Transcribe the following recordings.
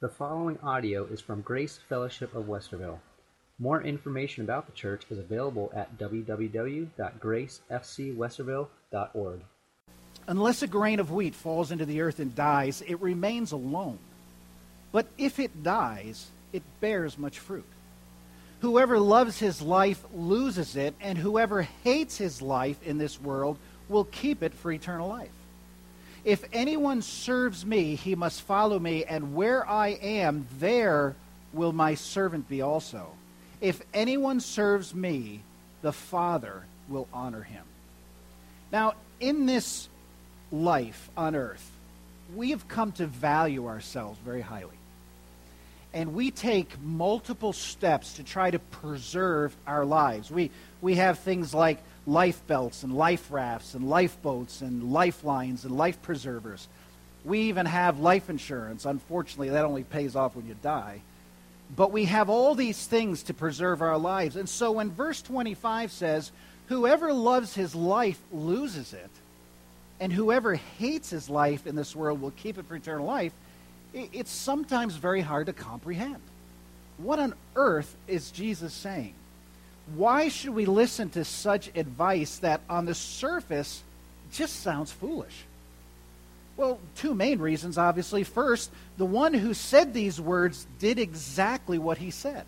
The following audio is from Grace Fellowship of Westerville. More information about the church is available at www.gracefcwesterville.org. Unless a grain of wheat falls into the earth and dies, it remains alone. But if it dies, it bears much fruit. Whoever loves his life loses it, and whoever hates his life in this world will keep it for eternal life. If anyone serves me, he must follow me, and where I am, there will my servant be also. If anyone serves me, the Father will honor him. Now, in this life on earth, we have come to value ourselves very highly. And we take multiple steps to try to preserve our lives. We, we have things like life belts and life rafts and lifeboats and lifelines and life preservers. We even have life insurance. Unfortunately, that only pays off when you die. But we have all these things to preserve our lives. And so when verse 25 says, Whoever loves his life loses it, and whoever hates his life in this world will keep it for eternal life, it's sometimes very hard to comprehend. What on earth is Jesus saying? Why should we listen to such advice that on the surface just sounds foolish? Well, two main reasons, obviously. First, the one who said these words did exactly what he said.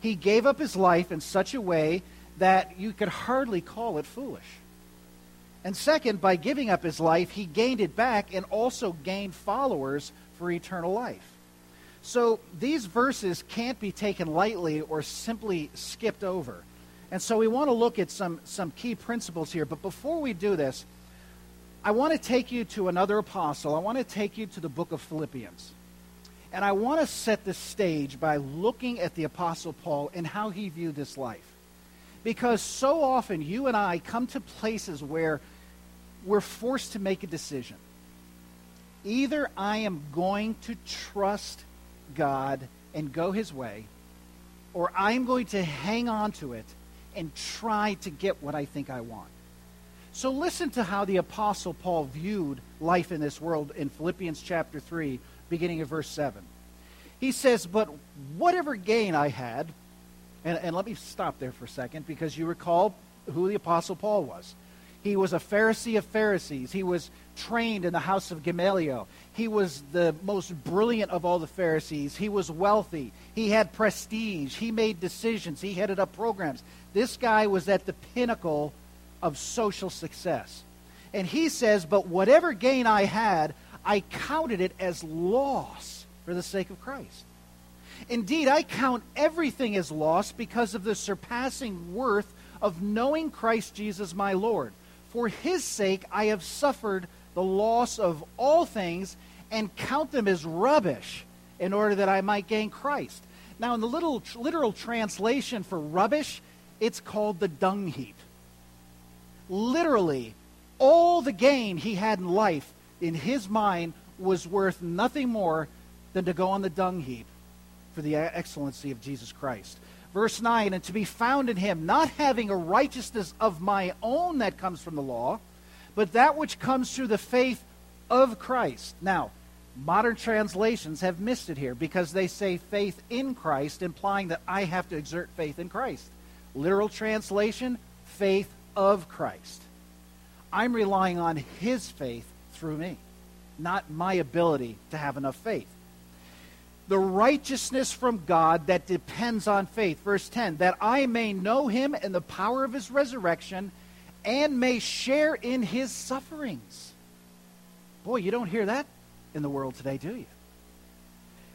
He gave up his life in such a way that you could hardly call it foolish. And second, by giving up his life, he gained it back and also gained followers for eternal life. So these verses can't be taken lightly or simply skipped over. And so we want to look at some, some key principles here. But before we do this, I want to take you to another apostle. I want to take you to the book of Philippians. And I want to set the stage by looking at the apostle Paul and how he viewed this life. Because so often you and I come to places where we're forced to make a decision. Either I am going to trust God and go his way, or I'm going to hang on to it and try to get what I think I want. So listen to how the Apostle Paul viewed life in this world in Philippians chapter 3, beginning of verse 7. He says, But whatever gain I had, and, and let me stop there for a second because you recall who the Apostle Paul was. He was a Pharisee of Pharisees. He was trained in the house of Gamaliel. He was the most brilliant of all the Pharisees. He was wealthy. He had prestige. He made decisions. He headed up programs. This guy was at the pinnacle of social success. And he says, But whatever gain I had, I counted it as loss for the sake of Christ. Indeed, I count everything as loss because of the surpassing worth of knowing Christ Jesus my Lord. For his sake I have suffered the loss of all things and count them as rubbish in order that I might gain Christ. Now, in the little literal translation for rubbish, it's called the dung heap. Literally, all the gain he had in life, in his mind, was worth nothing more than to go on the dung heap for the excellency of Jesus Christ. Verse 9, and to be found in him, not having a righteousness of my own that comes from the law but that which comes through the faith of Christ. Now, modern translations have missed it here because they say faith in Christ, implying that I have to exert faith in Christ. Literal translation, faith of Christ. I'm relying on his faith through me, not my ability to have enough faith. The righteousness from God that depends on faith. Verse 10 that I may know him and the power of his resurrection and may share in his sufferings. Boy, you don't hear that in the world today, do you?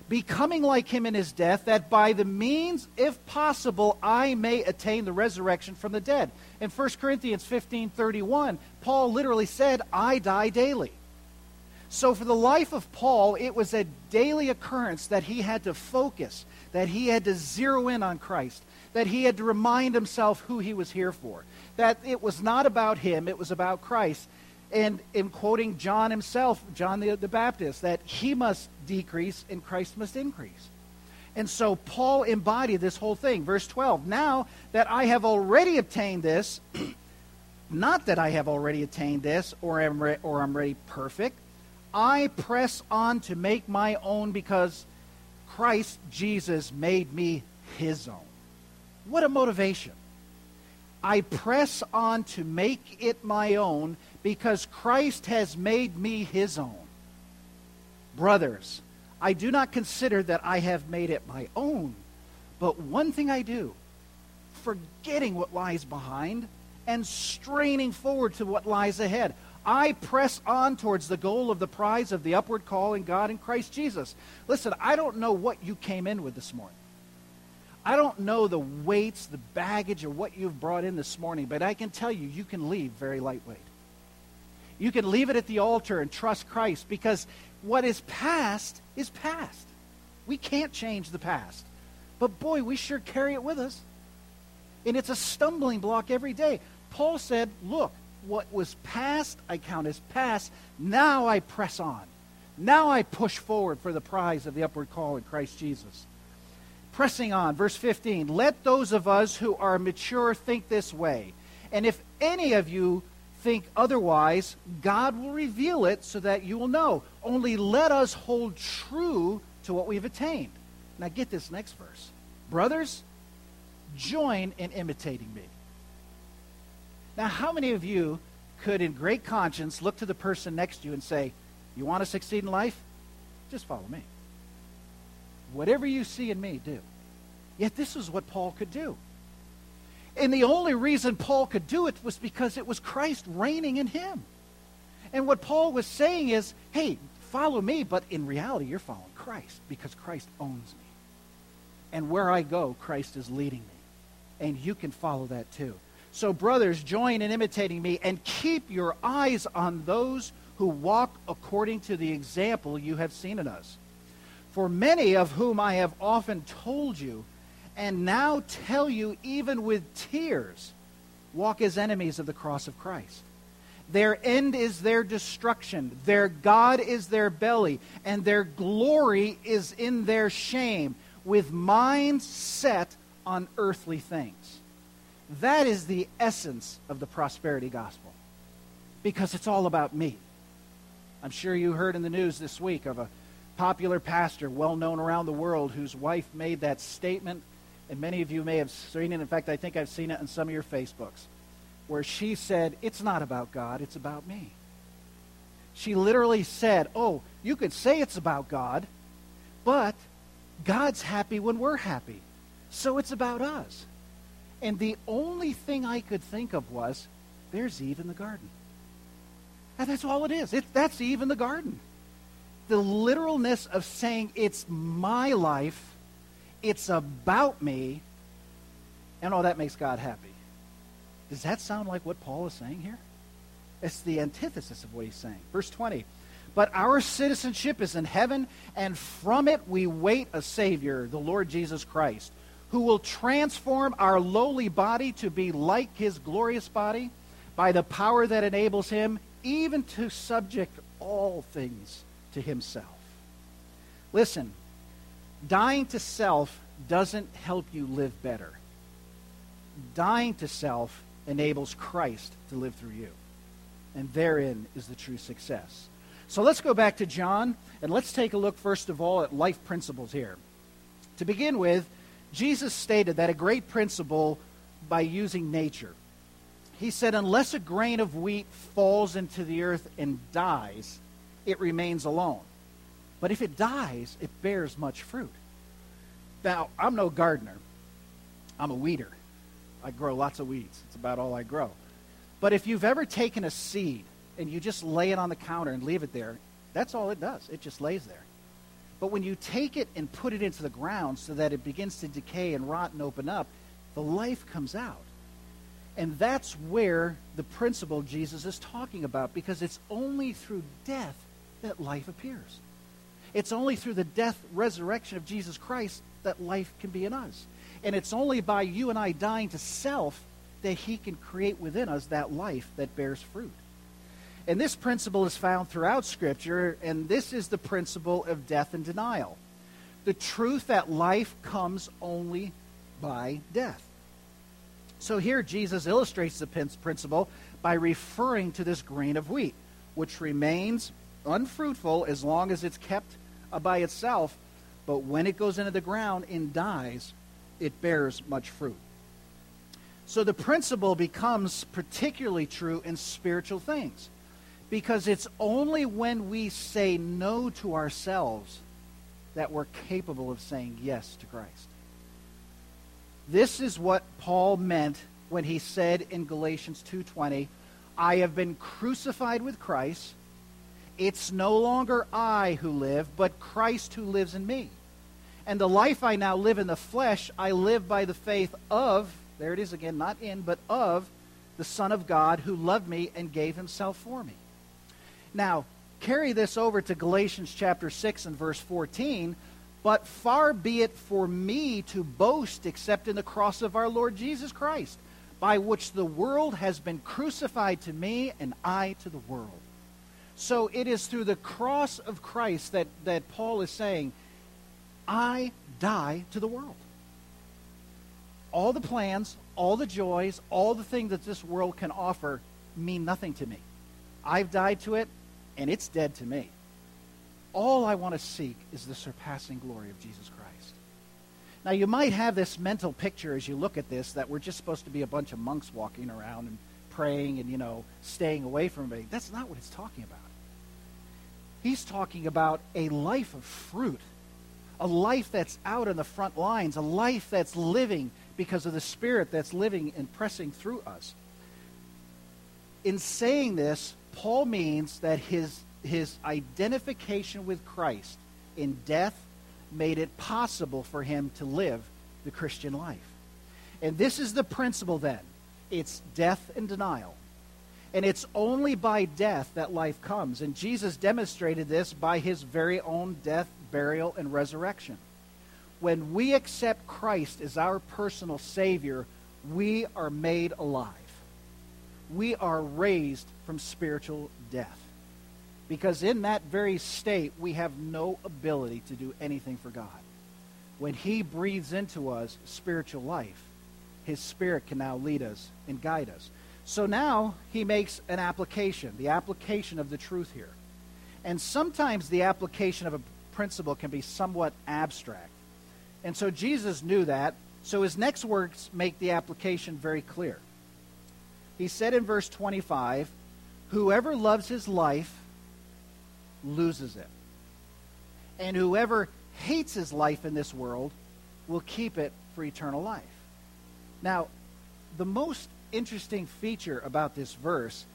Becoming like him in his death, that by the means, if possible, I may attain the resurrection from the dead. In 1 Corinthians 15 31, Paul literally said, I die daily. So, for the life of Paul, it was a daily occurrence that he had to focus, that he had to zero in on Christ, that he had to remind himself who he was here for that it was not about him, it was about Christ. And in quoting John himself, John the, the Baptist, that he must decrease and Christ must increase. And so Paul embodied this whole thing. Verse 12 Now that I have already obtained this, not that I have already attained this or am, re- or am ready perfect, I press on to make my own because Christ Jesus made me his own. What a motivation. I press on to make it my own because Christ has made me his own. Brothers, I do not consider that I have made it my own, but one thing I do, forgetting what lies behind and straining forward to what lies ahead. I press on towards the goal of the prize of the upward call in God in Christ Jesus. Listen, I don't know what you came in with this morning. I don't know the weights, the baggage, or what you've brought in this morning, but I can tell you, you can leave very lightweight. You can leave it at the altar and trust Christ because what is past is past. We can't change the past. But boy, we sure carry it with us. And it's a stumbling block every day. Paul said, Look, what was past, I count as past. Now I press on. Now I push forward for the prize of the upward call in Christ Jesus. Pressing on, verse 15. Let those of us who are mature think this way. And if any of you think otherwise, God will reveal it so that you will know. Only let us hold true to what we've attained. Now get this next verse. Brothers, join in imitating me. Now, how many of you could, in great conscience, look to the person next to you and say, You want to succeed in life? Just follow me. Whatever you see in me, do. Yet this is what Paul could do. And the only reason Paul could do it was because it was Christ reigning in him. And what Paul was saying is, hey, follow me, but in reality, you're following Christ because Christ owns me. And where I go, Christ is leading me. And you can follow that too. So, brothers, join in imitating me and keep your eyes on those who walk according to the example you have seen in us. For many of whom I have often told you, and now tell you even with tears, walk as enemies of the cross of Christ. Their end is their destruction. Their God is their belly, and their glory is in their shame, with minds set on earthly things. That is the essence of the prosperity gospel because it's all about me. I'm sure you heard in the news this week of a popular pastor, well known around the world, whose wife made that statement, and many of you may have seen it. In fact, I think I've seen it on some of your Facebooks, where she said, It's not about God, it's about me. She literally said, Oh, you could say it's about God, but God's happy when we're happy. So it's about us. And the only thing I could think of was, there's Eve in the garden. And that's all it is. It, that's Eve in the garden. The literalness of saying it's my life, it's about me, and all that makes God happy. Does that sound like what Paul is saying here? It's the antithesis of what he's saying. Verse 20. But our citizenship is in heaven, and from it we wait a Savior, the Lord Jesus Christ who will transform our lowly body to be like his glorious body by the power that enables him even to subject all things to himself. Listen, dying to self doesn't help you live better. Dying to self enables Christ to live through you. And therein is the true success. So let's go back to John and let's take a look, first of all, at life principles here. To begin with, Jesus stated that a great principle by using nature. He said, Unless a grain of wheat falls into the earth and dies, it remains alone. But if it dies, it bears much fruit. Now, I'm no gardener, I'm a weeder. I grow lots of weeds. It's about all I grow. But if you've ever taken a seed and you just lay it on the counter and leave it there, that's all it does. It just lays there. But when you take it and put it into the ground so that it begins to decay and rot and open up, the life comes out. And that's where the principle Jesus is talking about because it's only through death that life appears. It's only through the death, resurrection of Jesus Christ that life can be in us. And it's only by you and I dying to self that he can create within us that life that bears fruit. And this principle is found throughout Scripture, and this is the principle of death and denial. The truth that life comes only by death. So here Jesus illustrates the principle by referring to this grain of wheat, which remains unfruitful as long as it's kept by itself, but when it goes into the ground and dies, it bears much fruit. So the principle becomes particularly true in spiritual things because it's only when we say no to ourselves that we're capable of saying yes to Christ. This is what Paul meant when he said in Galatians 2:20, "I have been crucified with Christ. It's no longer I who live, but Christ who lives in me. And the life I now live in the flesh, I live by the faith of, there it is again, not in, but of the Son of God who loved me and gave himself for me." Now, carry this over to Galatians chapter 6 and verse 14. But far be it for me to boast except in the cross of our Lord Jesus Christ, by which the world has been crucified to me and I to the world. So it is through the cross of Christ that, that Paul is saying, I die to the world. All the plans, all the joys, all the things that this world can offer mean nothing to me. I've died to it and it's dead to me. All I want to seek is the surpassing glory of Jesus Christ. Now, you might have this mental picture as you look at this that we're just supposed to be a bunch of monks walking around and praying and, you know, staying away from everybody. That's not what it's talking about. He's talking about a life of fruit, a life that's out on the front lines, a life that's living because of the Spirit that's living and pressing through us. In saying this, Paul means that his, his identification with Christ in death made it possible for him to live the Christian life. And this is the principle then it's death and denial. And it's only by death that life comes. And Jesus demonstrated this by his very own death, burial, and resurrection. When we accept Christ as our personal Savior, we are made alive we are raised from spiritual death. Because in that very state, we have no ability to do anything for God. When He breathes into us spiritual life, His Spirit can now lead us and guide us. So now He makes an application, the application of the truth here. And sometimes the application of a principle can be somewhat abstract. And so Jesus knew that. So his next words make the application very clear. He said in verse 25, Whoever loves his life loses it. And whoever hates his life in this world will keep it for eternal life. Now, the most interesting feature about this verse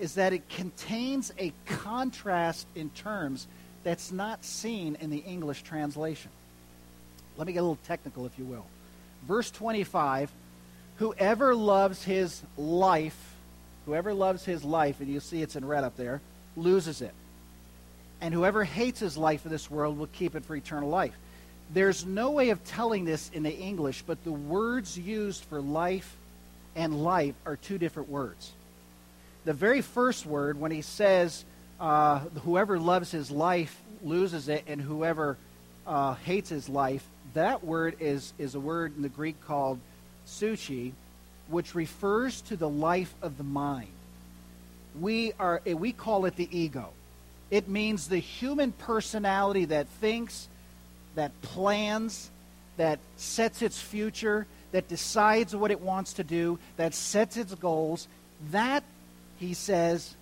is that it contains a contrast in terms that's not seen in the English translation. Let me get a little technical, if you will. Verse 25 Whoever loves his life, whoever loves his life, and you see it's in red up there, loses it. And whoever hates his life in this world will keep it for eternal life. There's no way of telling this in the English, but the words used for life and life are two different words. The very first word, when he says, uh, whoever loves his life loses it, and whoever uh, hates his life, that word is, is a word in the Greek called psuche, which refers to the life of the mind. We, are, eh, we call it the ego. It means the human personality that thinks, that plans, that sets its future, that decides what it wants to do, that sets its goals. That, he says,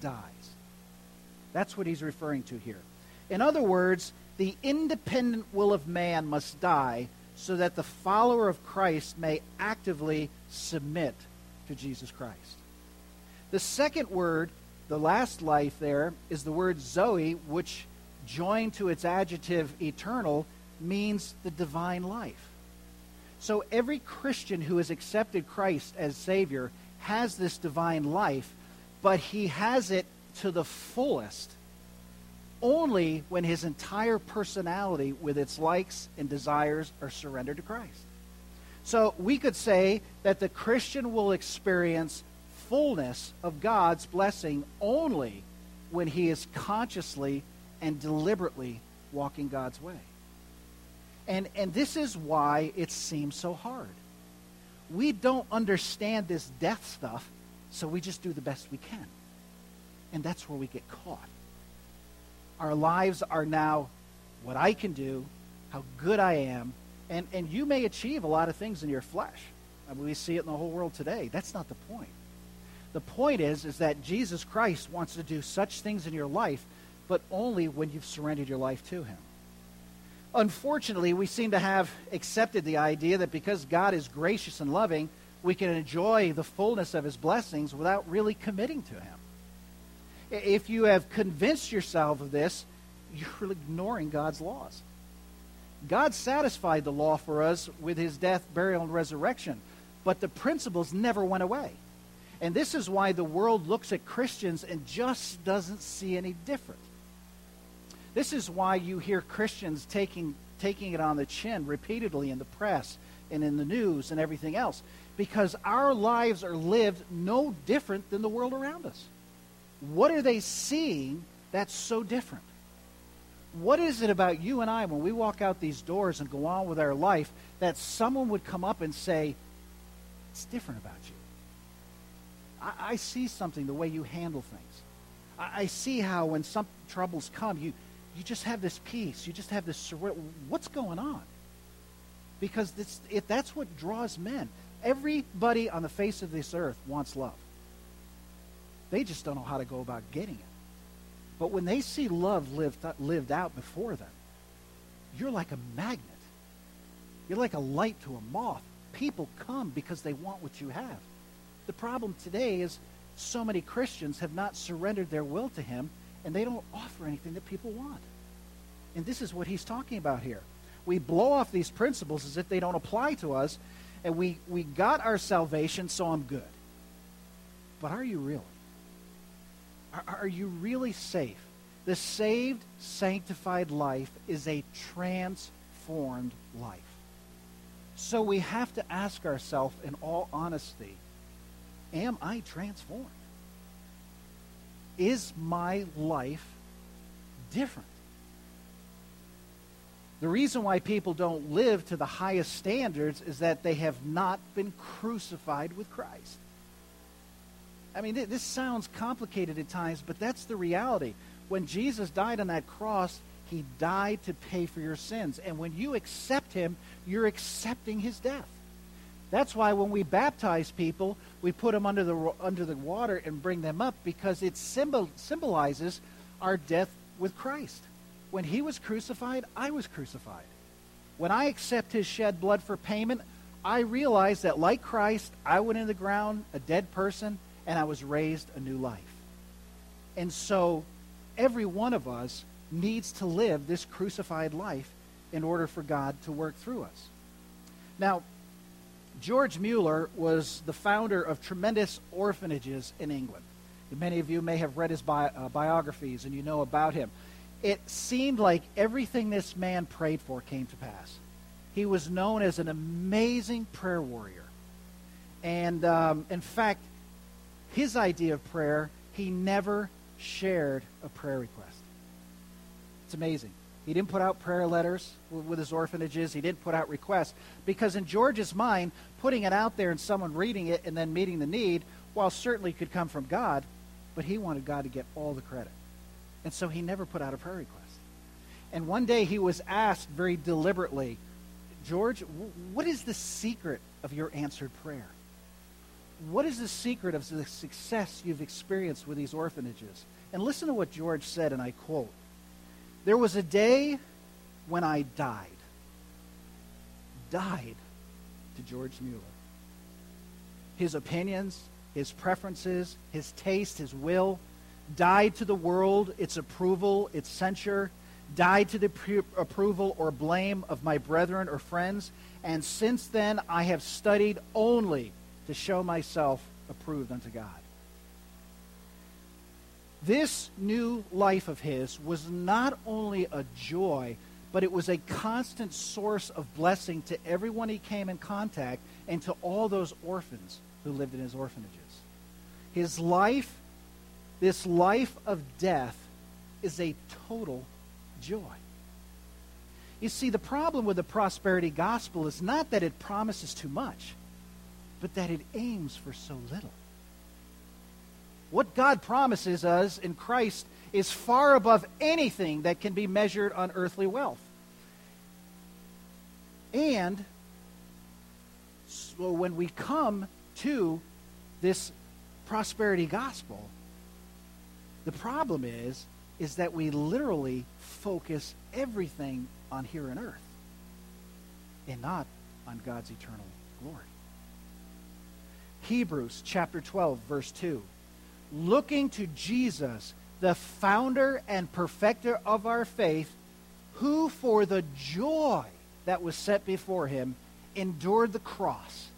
dies. That's what he's referring to here. In other words, the independent will of man must die so that the follower of Christ may actively submit to Jesus Christ. The second word, the last life there, is the word Zoe, which joined to its adjective eternal means the divine life. So every Christian who has accepted Christ as Savior has this divine life, but he has it to the fullest only when his entire personality with its likes and desires are surrendered to Christ. So we could say that the Christian will experience fullness of God's blessing only when he is consciously and deliberately walking God's way. And, and this is why it seems so hard. We don't understand this death stuff, so we just do the best we can. And that's where we get caught. Our lives are now what I can do, how good I am, and, and you may achieve a lot of things in your flesh. I mean, we see it in the whole world today. That's not the point. The point is, is that Jesus Christ wants to do such things in your life, but only when you've surrendered your life to him. Unfortunately, we seem to have accepted the idea that because God is gracious and loving, we can enjoy the fullness of his blessings without really committing to him. If you have convinced yourself of this, you're ignoring God's laws. God satisfied the law for us with his death, burial, and resurrection, but the principles never went away. And this is why the world looks at Christians and just doesn't see any different. This is why you hear Christians taking, taking it on the chin repeatedly in the press and in the news and everything else, because our lives are lived no different than the world around us. What are they seeing that's so different? What is it about you and I when we walk out these doors and go on with our life that someone would come up and say, It's different about you? I, I see something, the way you handle things. I, I, see how when some troubles come, you, you just have this peace. You just have this What's going on? Because this, it, that's what draws men. Everybody on the face of this earth wants love. They just don't know how to go about getting it. But when they see love lived, lived out before them, you're like a magnet. You're like a light to a moth. People come because they want what you have. The problem today is so many Christians have not surrendered their will to Him, and they don't offer anything that people want. And this is what He's talking about here. We blow off these principles as if they don't apply to us, and we, we got our salvation, so I'm good. But are you really? Are, are you really safe? The saved, sanctified life is a transformed life. So we have to ask ourselves in all honesty Am I transformed? Is my life different? The reason why people don't live to the highest standards is that they have not been crucified with Christ. I mean, this sounds complicated at times, but that's the reality. When Jesus died on that cross, he died to pay for your sins. And when you accept him, you're accepting his death. That's why when we baptize people, we put them under the, under the water and bring them up because it symbol, symbolizes our death with Christ. When he was crucified, I was crucified. When I accept his shed blood for payment, I realize that like Christ, I went in the ground, a dead person, and I was raised a new life. And so every one of us needs to live this crucified life in order for God to work through us. Now, George Mueller was the founder of tremendous orphanages in England. Many of you may have read his bi- uh, biographies and you know about him. It seemed like everything this man prayed for came to pass. He was known as an amazing prayer warrior. And um, in fact, his idea of prayer, he never shared a prayer request. It's amazing. He didn't put out prayer letters with his orphanages. He didn't put out requests because, in George's mind, putting it out there and someone reading it and then meeting the need, while certainly could come from God, but he wanted God to get all the credit. And so he never put out a prayer request. And one day he was asked very deliberately, George, what is the secret of your answered prayer? What is the secret of the success you've experienced with these orphanages? And listen to what George said, and I quote There was a day when I died. Died to George Mueller. His opinions, his preferences, his taste, his will died to the world, its approval, its censure, died to the pre- approval or blame of my brethren or friends. And since then, I have studied only to show myself approved unto God. This new life of his was not only a joy, but it was a constant source of blessing to everyone he came in contact and to all those orphans who lived in his orphanages. His life, this life of death, is a total joy. You see, the problem with the prosperity gospel is not that it promises too much but that it aims for so little. What God promises us in Christ is far above anything that can be measured on earthly wealth. And so when we come to this prosperity gospel, the problem is is that we literally focus everything on here on earth and not on God's eternal glory. Hebrews chapter 12 verse 2 looking to Jesus the founder and perfecter of our faith who for the joy that was set before him endured the cross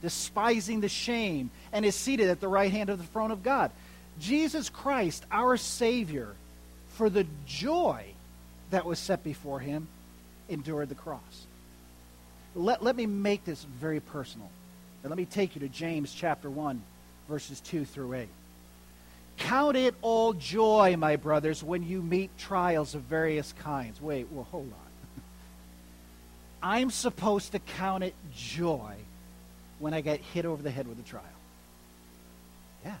despising the shame and is seated at the right hand of the throne of God. Jesus Christ our savior for the joy that was set before him endured the cross. Let, let me make this very personal. And let me take you to James chapter 1, verses 2 through 8. Count it all joy, my brothers, when you meet trials of various kinds. Wait, well, hold on. I'm supposed to count it joy when I get hit over the head with a trial. Yeah.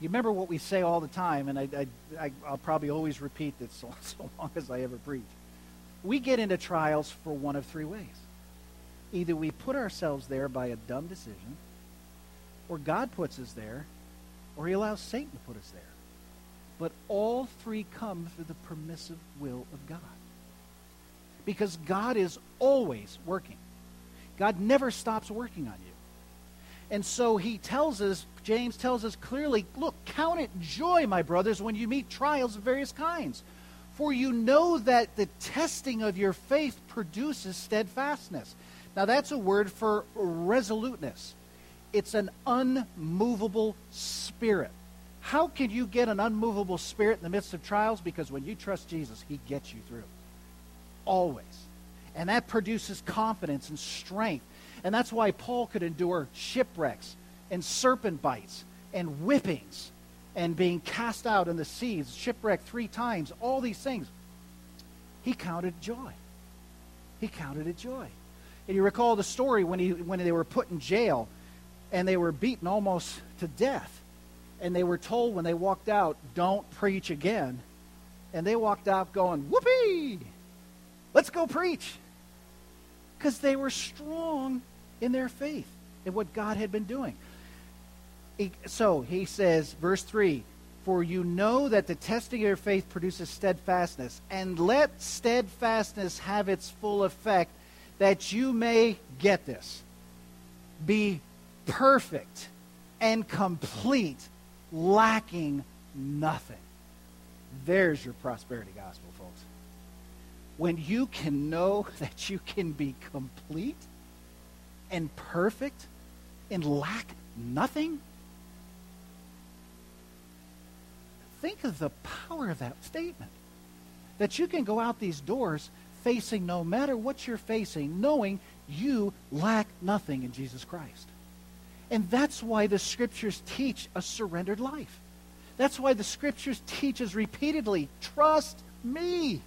You remember what we say all the time, and I, I, will probably always repeat this so, so long as I ever preach we get into trials for one of three ways. Either we put ourselves there by a dumb decision, or God puts us there, or he allows Satan to put us there. But all three come through the permissive will of God. Because God is always working. God never stops working on you. And so he tells us, James tells us clearly, look, count it joy, my brothers, when you meet trials of various kinds. For you know that the testing of your faith produces steadfastness. Now, that's a word for resoluteness. It's an unmovable spirit. How can you get an unmovable spirit in the midst of trials? Because when you trust Jesus, he gets you through. Always. And that produces confidence and strength. And that's why Paul could endure shipwrecks and serpent bites and whippings and being cast out in the seas, shipwrecked three times, all these things. He counted joy. He counted it joy. And you recall the story when, he, when they were put in jail and they were beaten almost to death. And they were told when they walked out, don't preach again. And they walked out going, whoopee! Let's go preach. Because they were strong in their faith in what God had been doing so he says, verse 3 For you know that the testing of your faith produces steadfastness, and let steadfastness have its full effect, that you may get this. Be perfect and complete, lacking nothing. There's your prosperity gospel, folks. When you can know that you can be complete and perfect and lack nothing, think of the power of that statement. That you can go out these doors facing no matter what you're facing, knowing you lack nothing in Jesus Christ. And that's why the scriptures teach a surrendered life. That's why the scriptures teach us repeatedly trust me,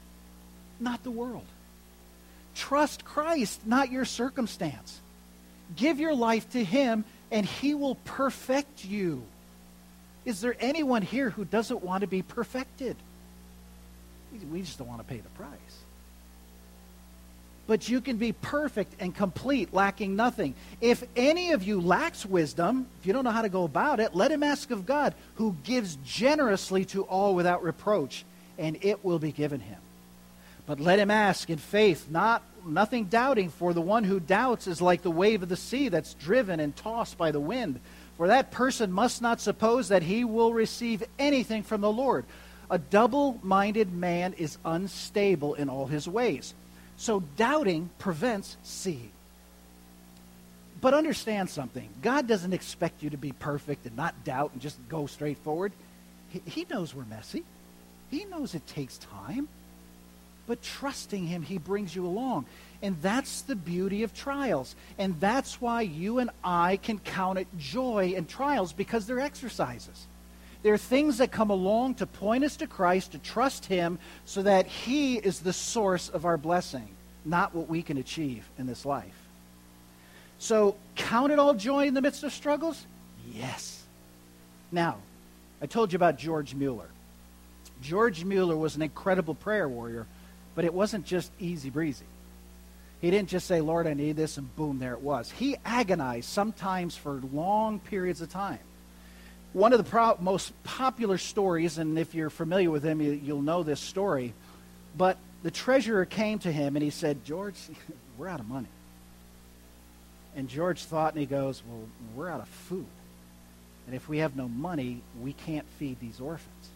not the world. Trust Christ, not your circumstance. Give your life to Him, and He will perfect you. Is there anyone here who doesn't want to be perfected? We just don't want to pay the price. But you can be perfect and complete, lacking nothing. If any of you lacks wisdom, if you don't know how to go about it, let him ask of God, who gives generously to all without reproach, and it will be given him. But let him ask in faith, not nothing doubting, for the one who doubts is like the wave of the sea that's driven and tossed by the wind. For that person must not suppose that he will receive anything from the Lord. A double minded man is unstable in all his ways. So doubting prevents seeing. But understand something God doesn't expect you to be perfect and not doubt and just go straight forward. He, he knows we're messy, He knows it takes time. But trusting Him, He brings you along. And that's the beauty of trials. And that's why you and I can count it joy in trials because they're exercises. They're things that come along to point us to Christ, to trust Him, so that He is the source of our blessing, not what we can achieve in this life. So, count it all joy in the midst of struggles? Yes. Now, I told you about George Mueller. George Mueller was an incredible prayer warrior, but it wasn't just easy breezy. He didn't just say, Lord, I need this, and boom, there it was. He agonized sometimes for long periods of time. One of the pro- most popular stories, and if you're familiar with him, you, you'll know this story, but the treasurer came to him and he said, George, we're out of money. And George thought and he goes, Well, we're out of food. And if we have no money, we can't feed these orphans.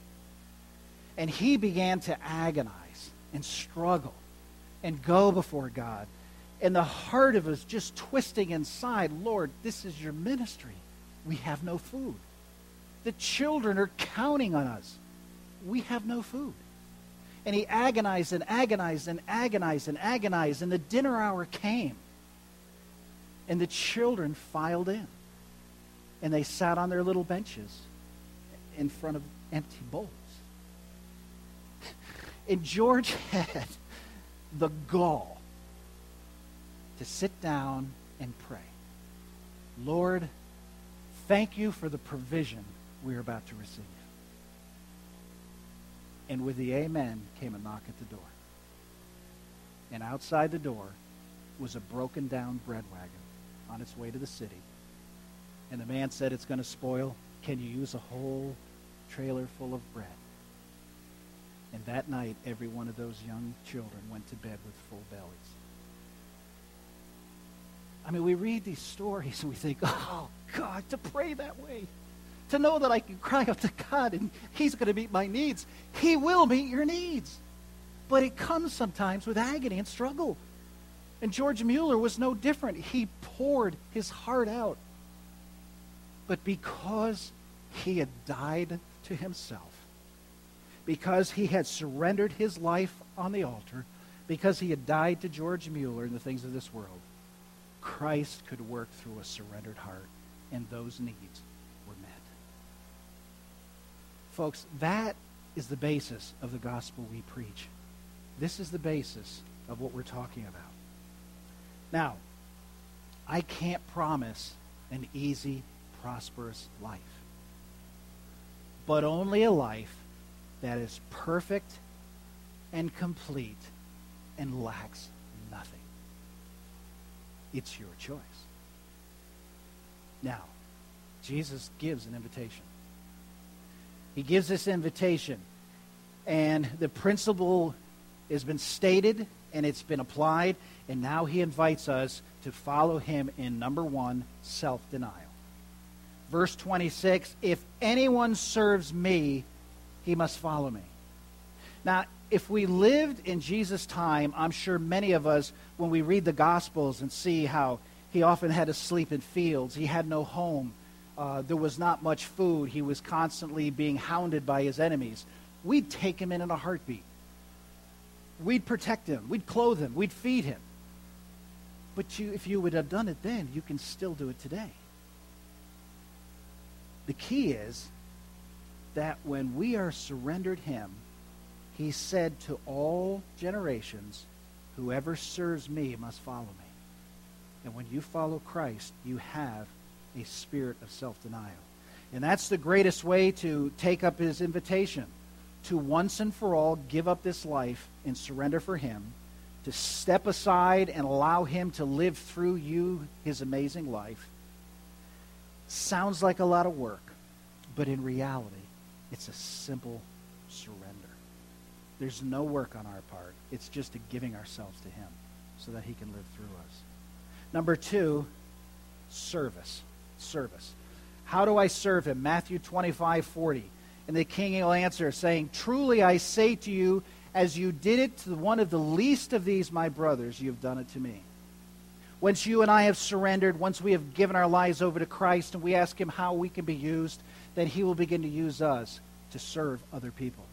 And he began to agonize and struggle and go before God and the heart of us just twisting inside Lord, this is your ministry. We have no food. The children are counting on us. We have no food. And he agonized and agonized and agonized and agonized. And the dinner hour came. And the children filed in. And they sat on their little benches in front of empty bowls. And George had the gall to sit down and pray. Lord, thank you for the provision we're about to receive. And with the amen came a knock at the door. And outside the door was a broken down bread wagon on its way to the city. And the man said, It's going to spoil. Can you use a whole trailer full of bread? And that night, every one of those young children went to bed with full bellies. I mean, we read these stories and we think, oh, God, to pray that way, to know that I can cry out to God and He's going to meet my needs. He will meet your needs. But it comes sometimes with agony and struggle. And George Mueller was no different. He poured his heart out. But because he had died to himself, because he had surrendered his life on the altar, because he had died to George Mueller and the things of this world, Christ could work through a surrendered heart, and those needs. Folks, that is the basis of the gospel we preach. This is the basis of what we're talking about. Now, I can't promise an easy, prosperous life, but only a life that is perfect and complete and lacks nothing. It's your choice. Now, Jesus gives an invitation. He gives this invitation, and the principle has been stated and it's been applied, and now he invites us to follow him in number one, self denial. Verse 26 If anyone serves me, he must follow me. Now, if we lived in Jesus' time, I'm sure many of us, when we read the Gospels and see how he often had to sleep in fields, he had no home, uh, there was not much food, he was constantly being hounded by his enemies, we'd take him in in a heartbeat. We'd protect him, we'd clothe him, we'd feed him. But you, if you would have done it then, you can still do it today. The key is that when we are surrendered him, he said to all generations, Whoever serves me must follow me. And when you follow Christ, you have a spirit of self denial. And that's the greatest way to take up his invitation to once and for all give up this life and surrender for him, to step aside and allow him to live through you his amazing life. Sounds like a lot of work, but in reality, it's a simple surrender. There's no work on our part. It's just a giving ourselves to Him so that He can live through us. Number two, service. Service. How do I serve Him? Matthew 25, 40. And the king will answer, saying, Truly I say to you, as you did it to one of the least of these, my brothers, you have done it to me. Once you and I have surrendered, once we have given our lives over to Christ and we ask Him how we can be used, then He will begin to use us to serve other people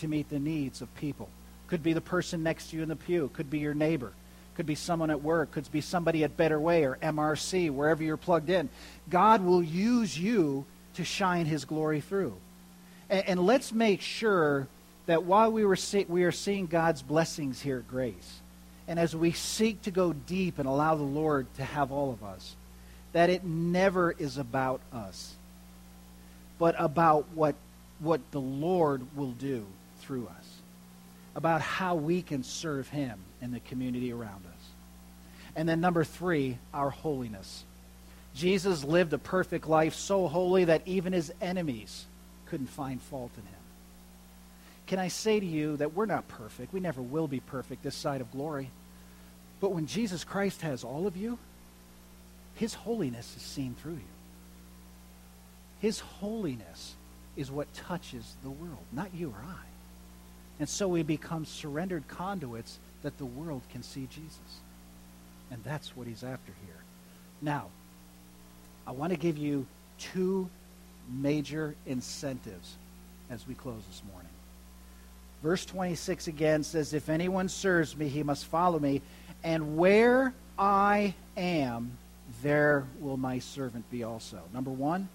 to meet the needs of people. Could be the person next to you in the pew, could be your neighbor, could be someone at work, could be somebody at Better Way or MRC, wherever you're plugged in. God will use you to shine his glory through. And, and let's make sure that while we, were see, we are seeing God's blessings here at Grace, and as we seek to go deep and allow the Lord to have all of us, that it never is about us. but about what, what the Lord will do through us, about how we can serve Him in the community around us. And then, number three, our holiness. Jesus lived a perfect life so holy that even his enemies couldn't find fault in him. Can I say to you that we're not perfect? We never will be perfect this side of glory. But when Jesus Christ has all of you, his holiness is seen through you. His holiness is what touches the world, not you or I. And so we become surrendered conduits that the world can see Jesus. And that's what he's after here. Now, I want to give you two major incentives as we close this morning. Verse 26 again says, If anyone serves me, he must follow me, and where I am, there will my servant be also. Number one,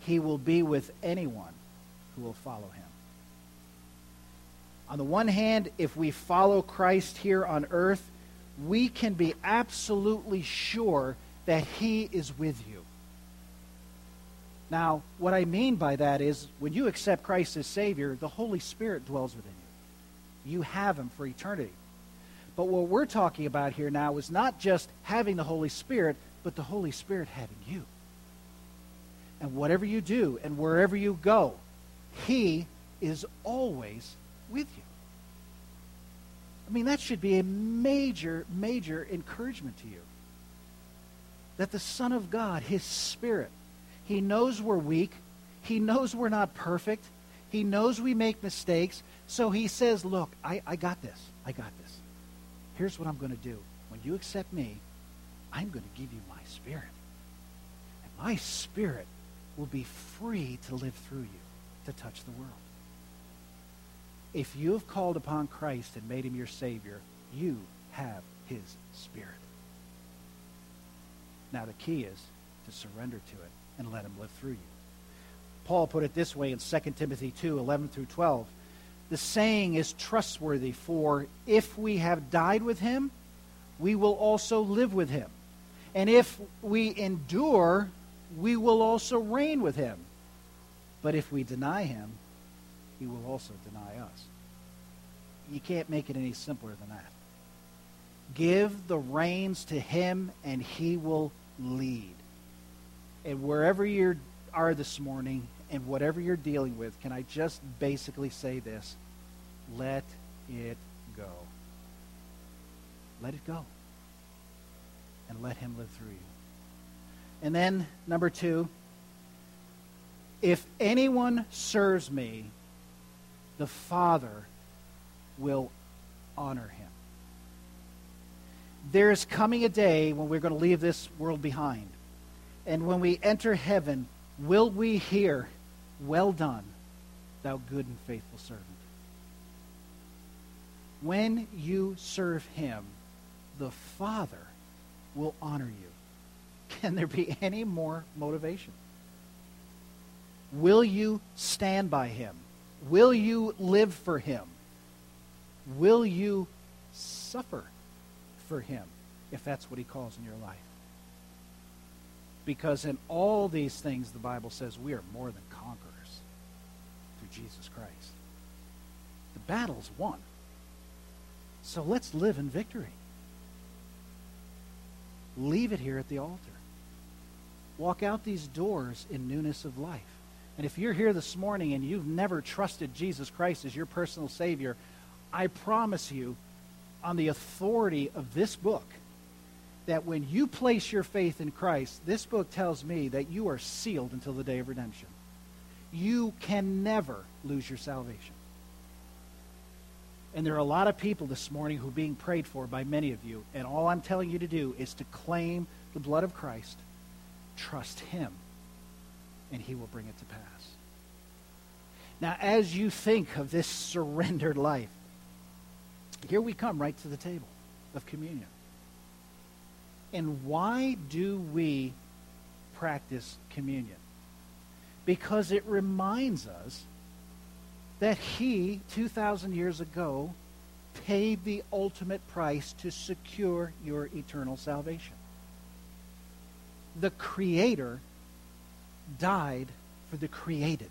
he will be with anyone who will follow him. On the one hand, if we follow Christ here on earth, we can be absolutely sure that he is with you. Now, what I mean by that is when you accept Christ as Savior, the Holy Spirit dwells within you. You have Him for eternity. But what we're talking about here now is not just having the Holy Spirit, but the Holy Spirit having you. And whatever you do and wherever you go, He is always with you. I mean, that should be a major, major encouragement to you. That the Son of God, His Spirit, he knows we're weak. He knows we're not perfect. He knows we make mistakes. So he says, Look, I, I got this. I got this. Here's what I'm going to do. When you accept me, I'm going to give you my spirit. And my spirit will be free to live through you, to touch the world. If you have called upon Christ and made him your Savior, you have his spirit. Now, the key is to surrender to it and let him live through you. Paul put it this way in 2 Timothy 2 11 through 12. The saying is trustworthy, for if we have died with him, we will also live with him. And if we endure, we will also reign with him. But if we deny him, he will also deny us. You can't make it any simpler than that. Give the reins to him, and he will lead. And wherever you are this morning and whatever you're dealing with, can I just basically say this? Let it go. Let it go. And let him live through you. And then, number two, if anyone serves me, the Father will honor him. There is coming a day when we're going to leave this world behind. And when we enter heaven, will we hear, Well done, thou good and faithful servant? When you serve him, the Father will honor you. Can there be any more motivation? Will you stand by him? Will you live for him? Will you suffer for him if that's what he calls in your life? Because in all these things, the Bible says we are more than conquerors through Jesus Christ. The battle's won. So let's live in victory. Leave it here at the altar. Walk out these doors in newness of life. And if you're here this morning and you've never trusted Jesus Christ as your personal Savior, I promise you, on the authority of this book, that when you place your faith in Christ, this book tells me that you are sealed until the day of redemption. You can never lose your salvation. And there are a lot of people this morning who are being prayed for by many of you. And all I'm telling you to do is to claim the blood of Christ, trust Him, and He will bring it to pass. Now, as you think of this surrendered life, here we come right to the table of communion. And why do we practice communion? Because it reminds us that he, 2,000 years ago, paid the ultimate price to secure your eternal salvation. The Creator died for the created.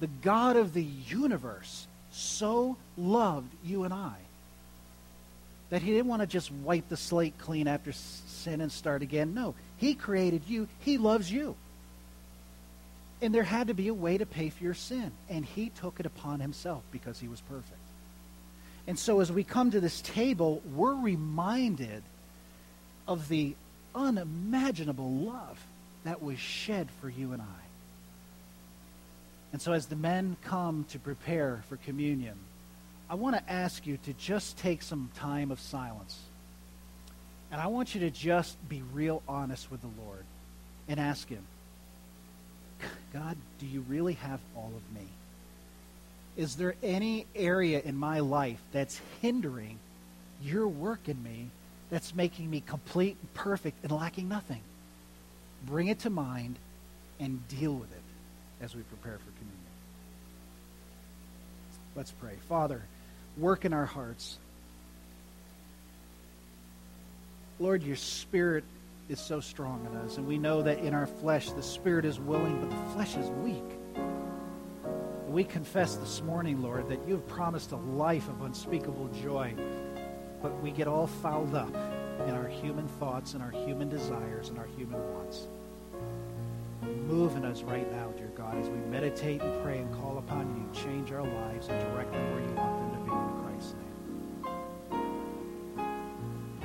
The God of the universe so loved you and I that he didn't want to just wipe the slate clean after sin and start again. No, he created you. He loves you. And there had to be a way to pay for your sin. And he took it upon himself because he was perfect. And so as we come to this table, we're reminded of the unimaginable love that was shed for you and I. And so as the men come to prepare for communion, I want to ask you to just take some time of silence. And I want you to just be real honest with the Lord and ask Him, God, do you really have all of me? Is there any area in my life that's hindering your work in me that's making me complete and perfect and lacking nothing? Bring it to mind and deal with it as we prepare for communion. Let's pray. Father, work in our hearts. Lord, your spirit is so strong in us, and we know that in our flesh the spirit is willing, but the flesh is weak. We confess this morning, Lord, that you have promised a life of unspeakable joy, but we get all fouled up in our human thoughts and our human desires and our human wants. Move in us right now, dear God, as we meditate and pray and call upon you. Change our lives and direct them where you want